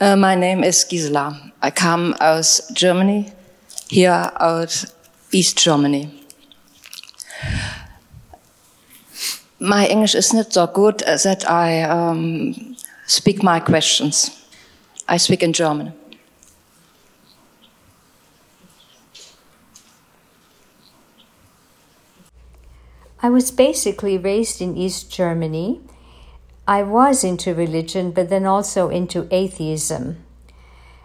Uh, my name is Gisela. I come aus Germany, here out East Germany. My English is not so good that I um, speak my questions. I speak in German. I was basically raised in East Germany. I was into religion, but then also into atheism.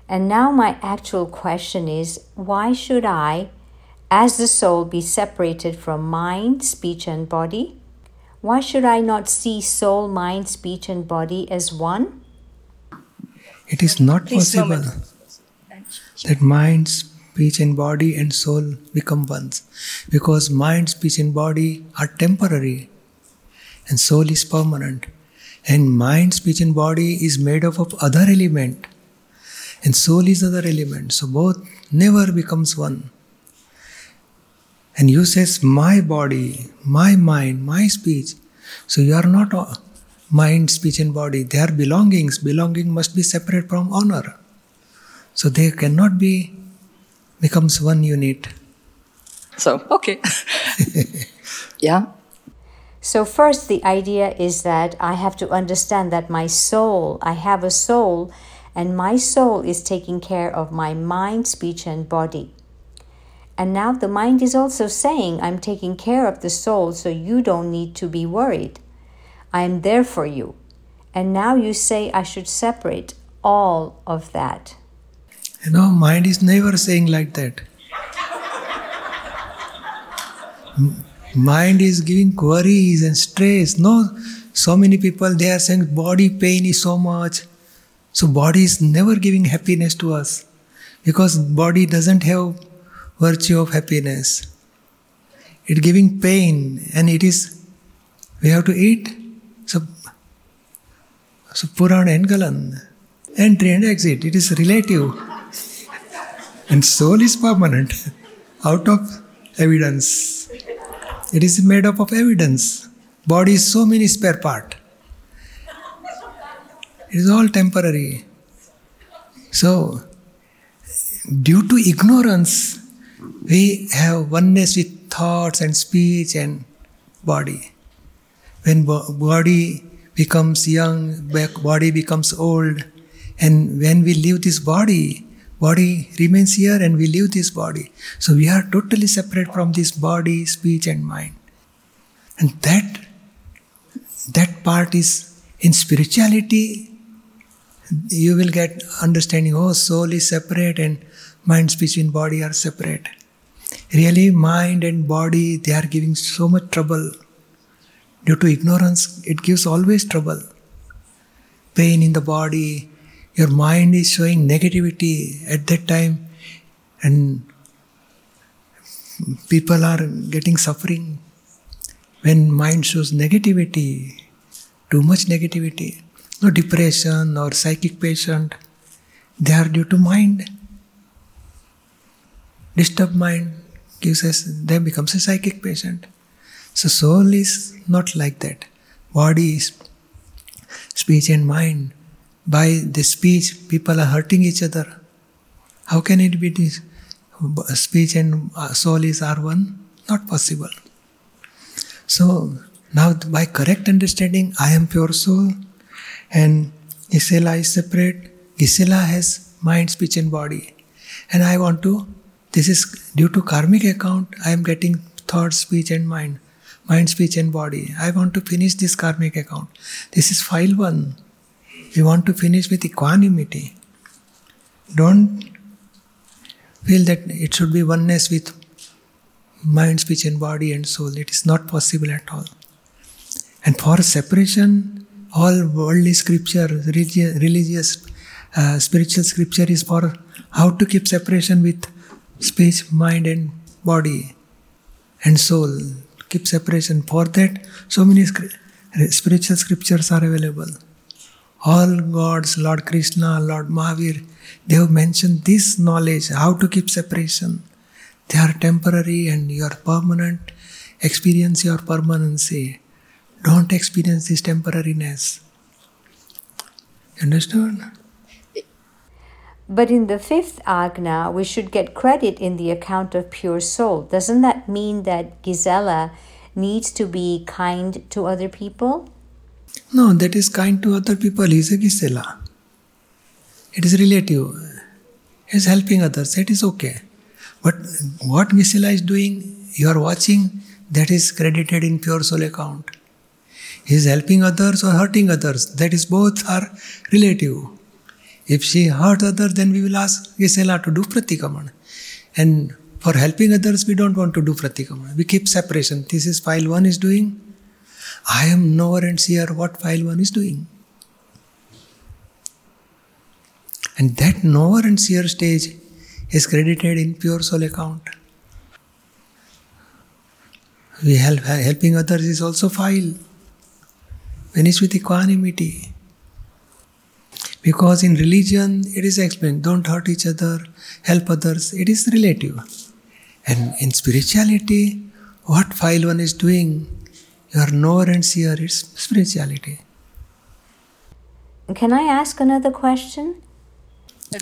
And now my actual question is why should I, as the soul, be separated from mind, speech, and body? Why should I not see soul, mind, speech, and body as one? It is not Please possible that mind, speech, and body and soul become one because mind, speech, and body are temporary and soul is permanent. And mind, speech, and body is made up of other element and soul is other element. So both never becomes one. And you says my body, my mind, my speech. So you are not uh, mind, speech, and body. They are belongings. Belonging must be separate from honor. So they cannot be becomes one unit. So okay. yeah. So, first, the idea is that I have to understand that my soul, I have a soul, and my soul is taking care of my mind, speech, and body. And now the mind is also saying, I'm taking care of the soul, so you don't need to be worried. I am there for you. And now you say I should separate all of that. You know, mind is never saying like that. Mind is giving queries and stress. No, so many people they are saying body pain is so much. So body is never giving happiness to us because body doesn't have virtue of happiness. It giving pain and it is we have to eat. So so Puran and Galan. Entry and exit. It is relative. and soul is permanent. Out of evidence. It is made up of evidence. Body is so many spare part. It is all temporary. So, due to ignorance, we have oneness with thoughts and speech and body. When body becomes young, body becomes old, and when we leave this body, Body remains here and we leave this body. So we are totally separate from this body, speech, and mind. And that that part is in spirituality you will get understanding oh soul is separate and mind speech and body are separate really mind and body they are giving so much trouble due to ignorance it gives always trouble pain in the body your mind is showing negativity at that time and people are getting suffering. When mind shows negativity too much negativity no depression or psychic patient they are due to mind. Disturbed mind gives us then becomes a psychic patient. So soul is not like that. Body is speech and mind by the speech, people are hurting each other. How can it be this? Speech and uh, soul is are one? Not possible. So now, by correct understanding, I am pure soul, and Gisela is separate. Gisela has mind, speech, and body, and I want to. This is due to karmic account. I am getting thought, speech, and mind, mind, speech, and body. I want to finish this karmic account. This is file one. We want to finish with equanimity. Don't feel that it should be oneness with mind, speech, and body and soul. It is not possible at all. And for separation, all worldly scripture, religious, uh, spiritual scripture is for how to keep separation with speech, mind, and body and soul. Keep separation. For that, so many spiritual scriptures are available all gods, Lord Krishna, Lord Mahavir, they have mentioned this knowledge, how to keep separation. They are temporary and you are permanent. Experience your permanency. Don't experience this temporariness. Understand? But in the fifth agna, we should get credit in the account of pure soul. Doesn't that mean that Gisela needs to be kind to other people? No, that is kind to other people. Is a Gisela. It is relative. He is helping others. It is okay. But what Gisela is doing, you are watching, that is credited in pure soul account. He is helping others or hurting others. That is both are relative. If she hurt others, then we will ask Gisela to do pratikraman. And for helping others, we don't want to do pratikraman. We keep separation. This is file one is doing. I am knower and seer what file one is doing. And that knower and seer stage is credited in pure soul account. We help helping others is also file. When it's with equanimity. Because in religion it is explained, don't hurt each other, help others, it is relative. And in spirituality, what file one is doing, your knower and seer, it's spirituality. Can I ask another question?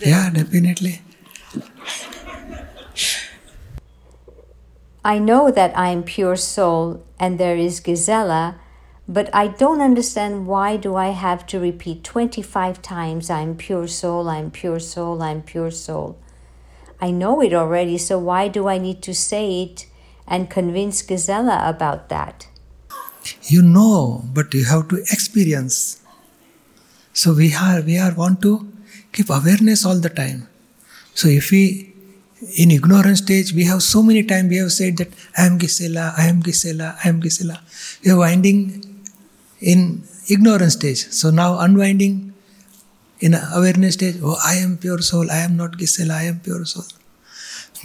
Yeah, definitely. I know that I am pure soul and there is Gisela, but I don't understand why do I have to repeat 25 times I'm pure soul, I'm pure soul, I'm pure soul. I know it already, so why do I need to say it and convince Gisela about that? You know, but you have to experience. So we are we are want to keep awareness all the time. So if we in ignorance stage we have so many times we have said that I am Gisela, I am Gisela, I am Gisela. We are winding in ignorance stage. So now unwinding in awareness stage, oh I am pure soul, I am not Gisela, I am pure soul.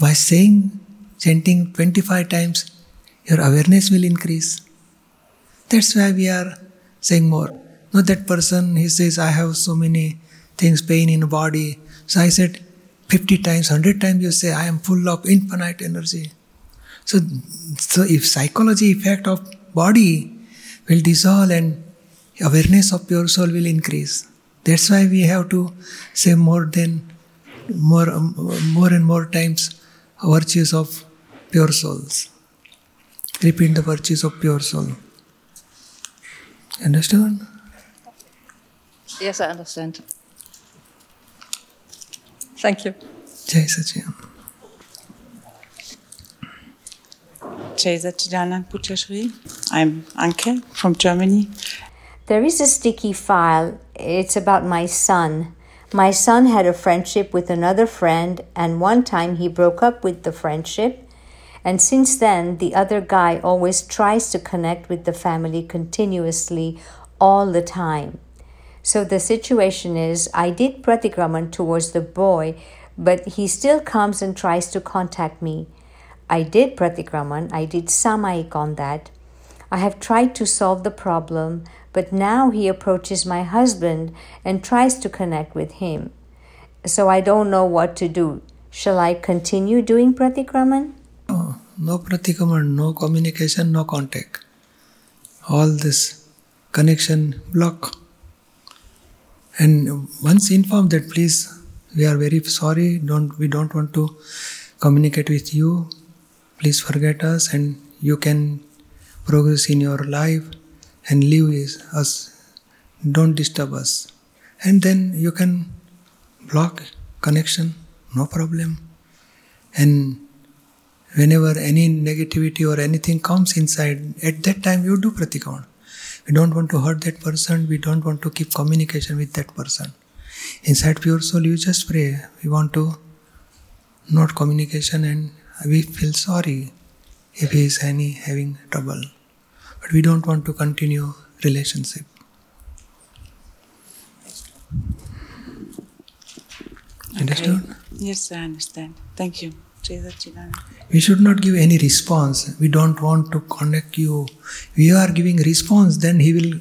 By saying, chanting 25 times, your awareness will increase. That's why we are saying more. Not that person, he says, I have so many things, pain in the body. So I said, 50 times, 100 times you say, I am full of infinite energy. So, so if psychology effect of body will dissolve and awareness of pure soul will increase. That's why we have to say more than more, more and more times virtues of pure souls. Repeat the virtues of pure soul. Understand? Yes, I understand. Thank you. Jai Sachidan. Jai Satchidanand Pujyashri. I'm Anke from Germany. There is a sticky file. It's about my son. My son had a friendship with another friend, and one time he broke up with the friendship. And since then, the other guy always tries to connect with the family continuously all the time. So the situation is I did pratikraman towards the boy, but he still comes and tries to contact me. I did pratikraman, I did samaik on that. I have tried to solve the problem, but now he approaches my husband and tries to connect with him. So I don't know what to do. Shall I continue doing pratikraman? No, pratikraman, no communication, no contact. All this connection block. And once informed that please, we are very sorry, don't we don't want to communicate with you. Please forget us and you can progress in your life and leave us. Don't disturb us. And then you can block connection, no problem. And whenever any negativity or anything comes inside, at that time you do pratikraman. We don't want to hurt that person, we don't want to keep communication with that person. Inside pure soul, you just pray. We want to not communication and we feel sorry if he is any having trouble. But we don't want to continue relationship. Understood? Yes, I understand. Thank you. We should not give any response. We don't want to connect you. We are giving response, then he will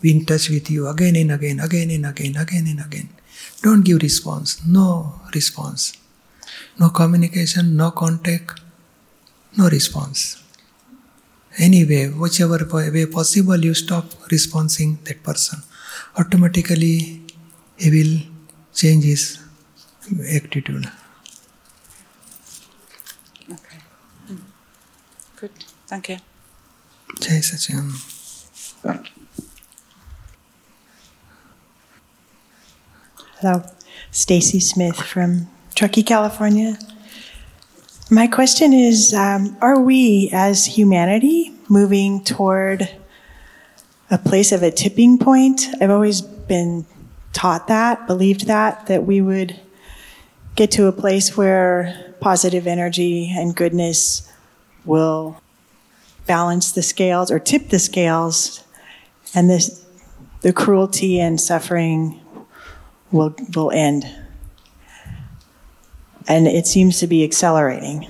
be in touch with you again and again, again and again, again and again. Don't give response. No response. No communication, no contact, no response. Anyway, whichever way possible, you stop responding that person. Automatically, he will change his attitude. Okay. Hmm. Good. Thank you. Jai Sachidanand. Hello, Stacy Smith from Truckee, California. My question is um, Are we as humanity moving toward a place of a tipping point? I've always been taught that, believed that, that we would get to a place where positive energy and goodness will balance the scales or tip the scales, and this, the cruelty and suffering will, will end. And it seems to be accelerating.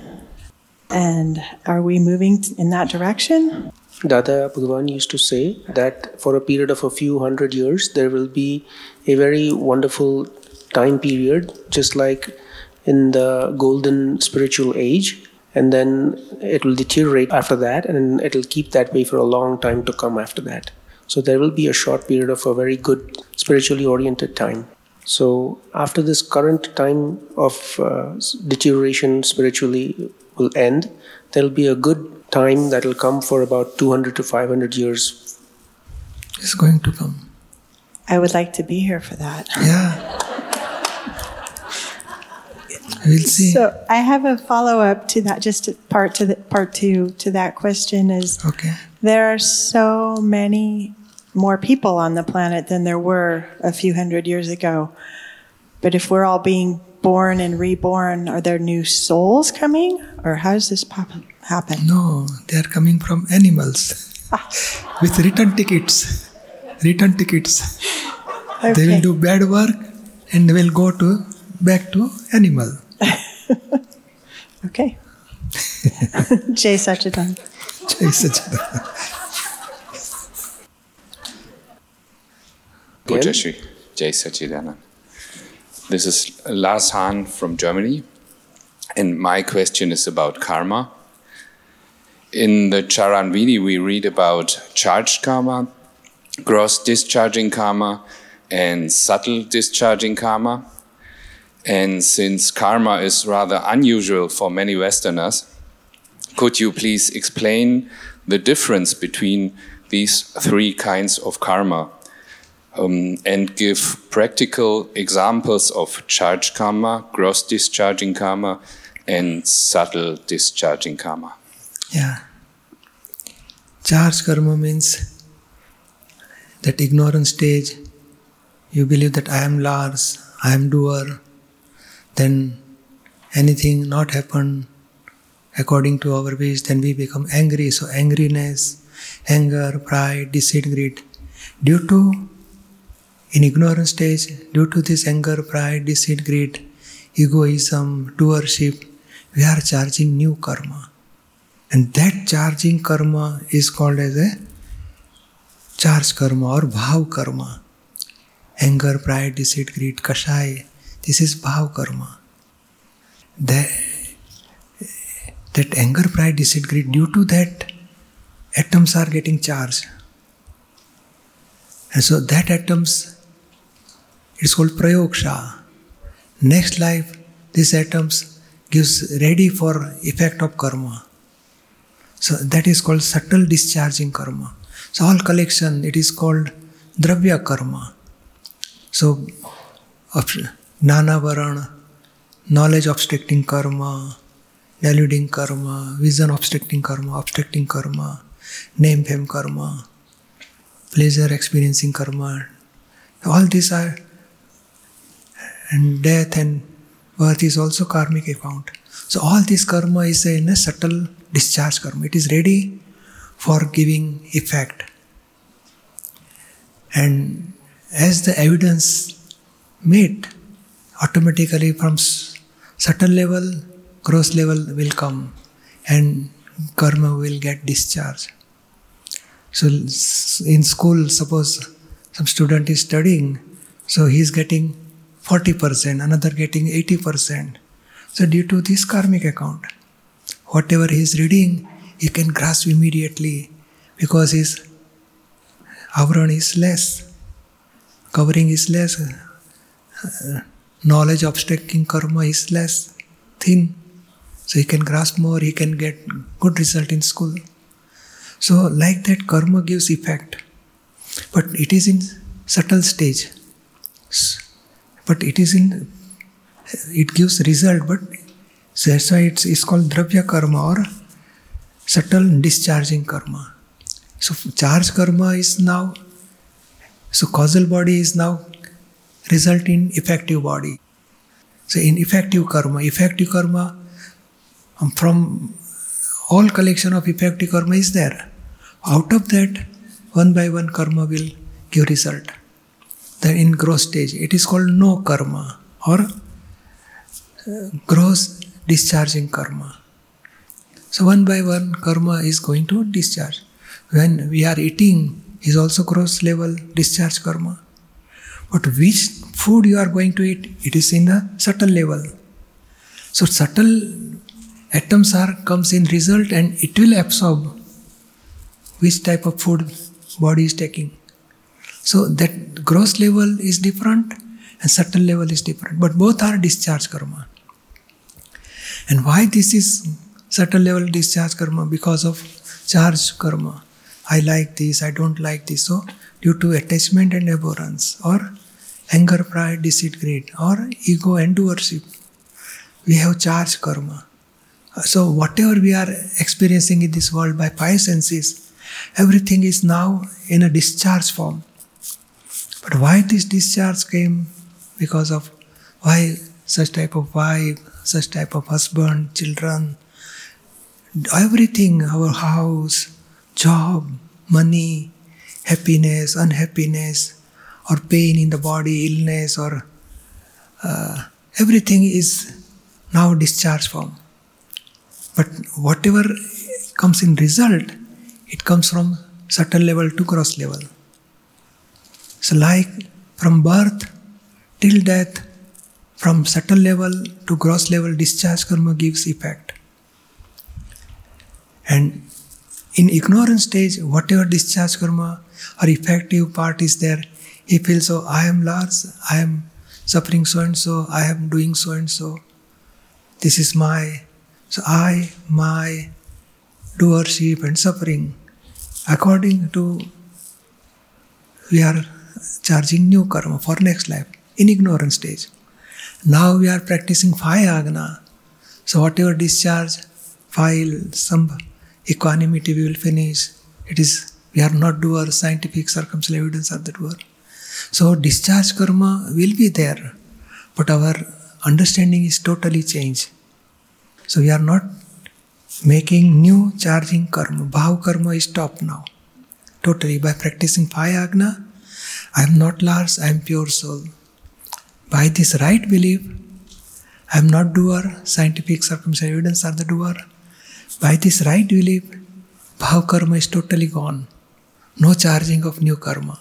And are we moving in that direction? Dada Bhagwan used to say that for a period of a few hundred years, there will be a very wonderful time period, just like in the golden spiritual age, and then it will deteriorate after that, and it'll keep that way for a long time to come after that. So there will be a short period of a very good spiritually oriented time. So after this current time of uh, deterioration spiritually will end, there'll be a good time that will come for about 200 to 500 years. It's going to come. I would like to be here for that. Yeah. We'll see. So I have a follow up to that, just to- part to the, part two to that question is Okay. there are so many more people on the planet than there were a few hundred years ago. But if we're all being born and reborn, are there new souls coming, or how does this pop- happen? No, they are coming from animals with return tickets. Return tickets. They will do bad work and they will go to back to animal. Okay. Jay Sachidan. Jai Sachidanand. Pujyashri, Jai Sachidanand. This is Lars Hahn from Germany, and my question is about karma. In the Charanvidhi, we read about charged karma, gross discharging karma, and subtle discharging karma. And since karma is rather unusual for many Westerners, could you please explain the difference between these three kinds of karma? um, and give practical examples of charge karma, gross discharging karma, and subtle discharging karma. Yeah. Charge karma means that ignorant stage. You believe that I am Lars, I am doer. Then anything not happen according to our wish, then we become angry. So angriness, anger, pride, deceit, greed. Due to in ignorant stage, due to this anger, pride, deceit, greed, egoism, doership, we are charging new karma. And that charging karma is called as a charge karma or bhav karma. Anger, pride, deceit, greed, kashai. This is bhav karma. That, that anger, pride, deceit, due to that, atoms are getting charged. And so that atoms, it's called prayogsha. Next life, these atoms gives ready for effect of karma. So that is called subtle discharging karma. So all collection, it is called dravya karma. So of नानावरण knowledge obstructing karma deluding karma vision obstructing karma obstructing karma name fame karma pleasure experiencing karma all this are and death and birth is also karmic account so all this karma is a in a subtle discharge karma it is ready for giving effect and as the evidence made automatically from certain level, gross level will come and karma will get discharged. So in school, suppose some student is studying, so he is getting 40%, another getting 80%. So due to this karmic account, whatever he is reading, he can grasp immediately because his avran is less, covering is less, uh, knowledge obstructing karma is less thin. So he can grasp more, he can get good result in school. So like that karma gives effect. But it is in subtle stage. But it is in it gives result, but so that's why it's, it's called dravya karma or subtle discharging karma. So charge karma is now so causal body is now result in effective body. So in effective karma, effective karma um, from all collection of effective karma is there. Out of that, one by one karma will give result. Then in gross stage, it is called no karma or uh, gross discharging karma. So one by one karma is going to discharge. When we are eating, is also gross level discharge karma. But which food you are going to eat, it is in a subtle level. So subtle atoms are comes in result and it will absorb which type of food body is taking. So that gross level is different and subtle level is different, but both are discharge karma. And why this is subtle level discharge karma? Because of charge karma. I like this, I don't like this. So due to attachment and abhorrence, or anger, pride, deceit, greed, or ego and doership, we have charged karma. So whatever we are experiencing in this world by five senses, everything is now in a discharge form. But why this discharge came? Because of why such type of wife, such type of husband, children, everything, our house, job, money, happiness, unhappiness, or pain in the body, illness, or uh, everything is now discharge form. But whatever comes in result, it comes from subtle level to gross level. So, like from birth till death, from subtle level to gross level, discharge karma gives effect. And in ignorance stage, whatever discharge karma or effective part is there, he feels, oh, I am Lars, I am suffering so and so, I am doing so and so. This is my, so I, my doership and suffering. According to, we are charging new karma for next life in ignorance stage. Now we are practicing five agna. So whatever discharge, file, some equanimity we will finish. It is we are not doer, scientific circumstantial evidence are the doer. So discharge karma will be there, but our understanding is totally changed. So we are not making new charging karma. Bhav karma is stopped now. Totally by practicing five agna, I am not Lars, I am pure soul. By this right belief, I am not doer, scientific circumstantial evidence are the doer. By this right belief, bhav karma is totally gone. No charging of new karma.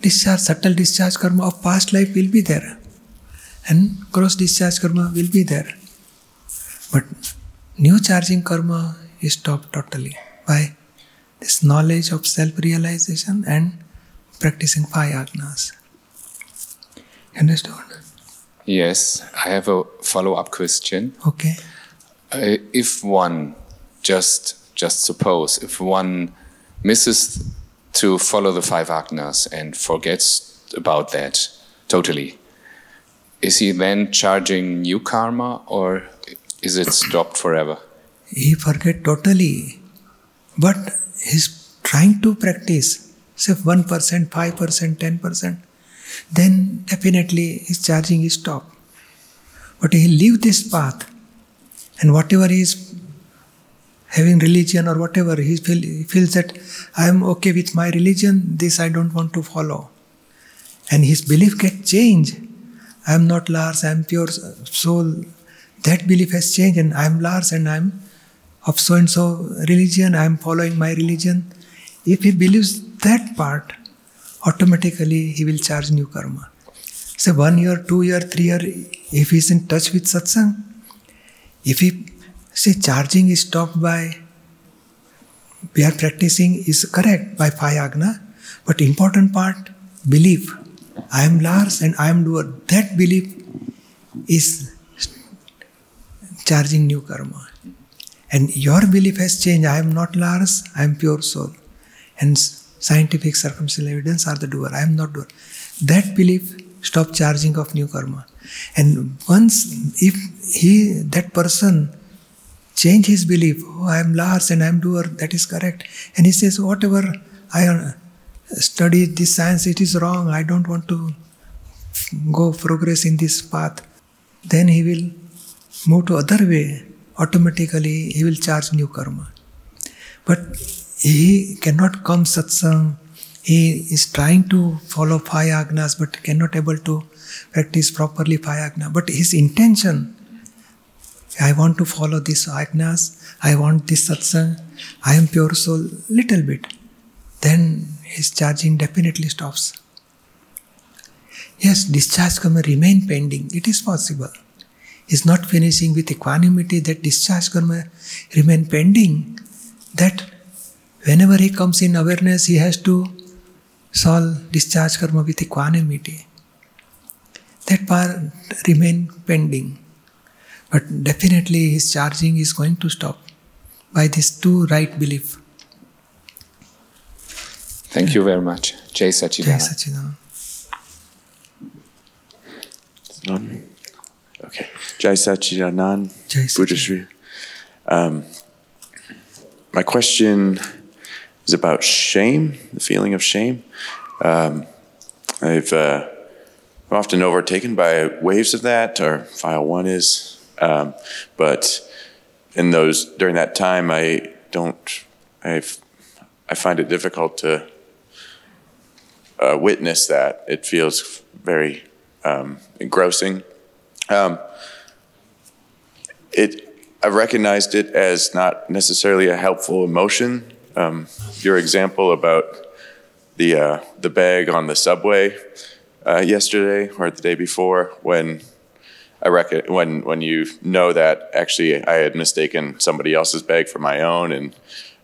Discharge, subtle discharge karma of past life will be there. And gross discharge karma will be there. But new charging karma is stopped totally by this knowledge of self realization and practicing five agnas. Understood? Yes, I have a follow up question. Okay. Uh, if one just just suppose if one misses to follow the five agnas and forgets about that totally is he then charging new karma or is it stopped forever He forget totally, but he's trying to practice. Say one percent, five percent, ten percent, then definitely his charging is stopped. But he leave this path, and whatever he is having religion or whatever, he, feel, he feels that I am okay with my religion, this I don't want to follow. And his belief get changed. I am not Lars, I am pure soul. That belief has changed, and I am Lars and I am of so and so religion, I am following my religion. If he believes that part, automatically he will charge new karma. So one year, two year, three year, if he is in touch with satsang, if he say charging is stopped by we are practicing is correct by five agna, but important part belief. I am Lars and I am doer. That belief is charging new karma. And your belief has changed. I am not Lars, I am pure soul. And scientific circumstantial evidence are the doer. I am not doer. That belief stop charging of new karma. And once if he that person change his belief, oh I am Lars and I am doer, that is correct. And he says, whatever I studied this science, it is wrong. I don't want to go progress in this path. Then he will move to other way. Automatically he will charge new karma. But he cannot come satsang. He is trying to follow five agnas but cannot able to practice properly five agna. But his intention, I want to follow this agnas, I want this satsang, I am pure soul, little bit. Then his charging definitely stops. Yes, discharge karma remain pending. It is possible. Is not finishing with equanimity that discharge karma remain pending. That whenever he comes in awareness, he has to soul discharge कर भी थी quantity that part remain pending but definitely his charging is going to stop by this to right belief thank you very much Jai Satchit Jai सचिद Jai Satchidananda, Buddha Um, my question. Is about shame, the feeling of shame. Um, I've uh, often overtaken by waves of that, or file one is. Um, but in those during that time, I don't. I I find it difficult to uh, witness that. It feels very um, engrossing. Um, it I recognized it as not necessarily a helpful emotion. Um, your example about the uh, the bag on the subway uh, yesterday or the day before, when I reckon when when you know that actually I had mistaken somebody else's bag for my own, and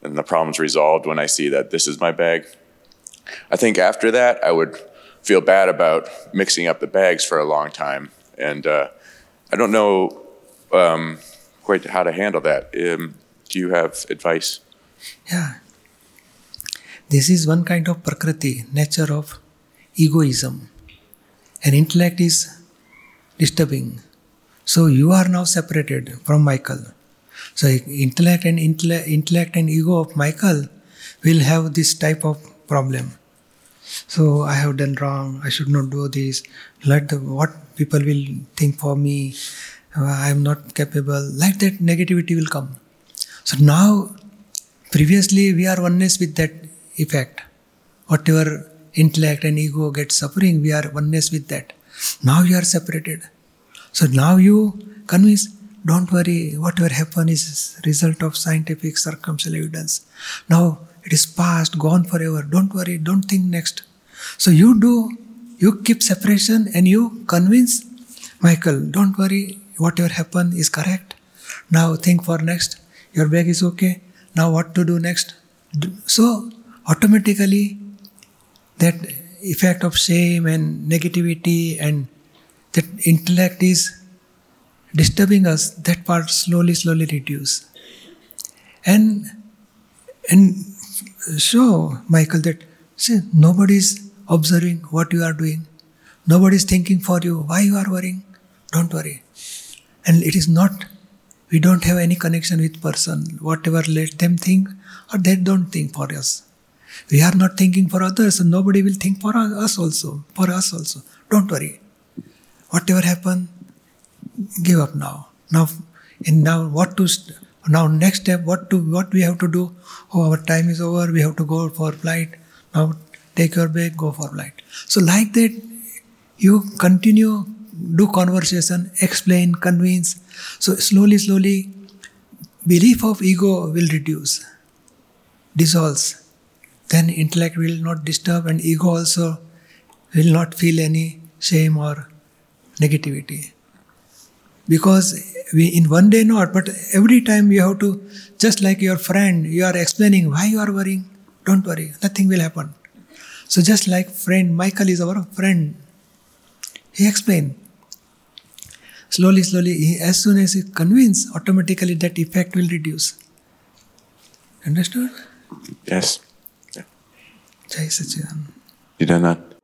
and the problem's resolved when I see that this is my bag. I think after that I would feel bad about mixing up the bags for a long time, and uh, I don't know um, quite how to handle that. Um, do you have advice? Yeah. This is one kind of prakriti, nature of egoism. And intellect is disturbing. So you are now separated from Michael. So intellect and intellect, intellect and ego of Michael will have this type of problem. So I have done wrong. I should not do this. Let the, what people will think for me. Uh, I am not capable. Like that, negativity will come. So now, previously we are oneness with that effect. Whatever intellect and ego get suffering, we are oneness with that. Now you are separated. So now you convince, don't worry, whatever happened is result of scientific circumstantial evidence. Now it is past, gone forever. Don't worry, don't think next. So you do, you keep separation and you convince Michael, don't worry, whatever happened is correct. Now think for next. Your bag is okay. Now what to do next? So automatically that effect of shame and negativity and that intellect is disturbing us, that part slowly, slowly reduce. And and show Michael that see nobody is observing what you are doing. Nobody is thinking for you. Why you are worrying? Don't worry. And it is not we don't have any connection with person. Whatever let them think or they don't think for us. We are not thinking for others, and nobody will think for us also. For us also. Don't worry. Whatever happen, give up now. Now, in now what to now next step? What to what we have to do? Oh, our time is over. We have to go for flight. Now take your bag, go for flight. So like that, you continue do conversation, explain, convince. So slowly, slowly, belief of ego will reduce, dissolves then intellect will not disturb and ego also will not feel any shame or negativity because we in one day not but every time you have to just like your friend you are explaining why you are worrying don't worry nothing will happen So just like friend, Michael is our friend. He explained. Slowly, slowly, he, as soon as he convince, automatically that effect will reduce. Understood? Yes. Jai Sachidanand.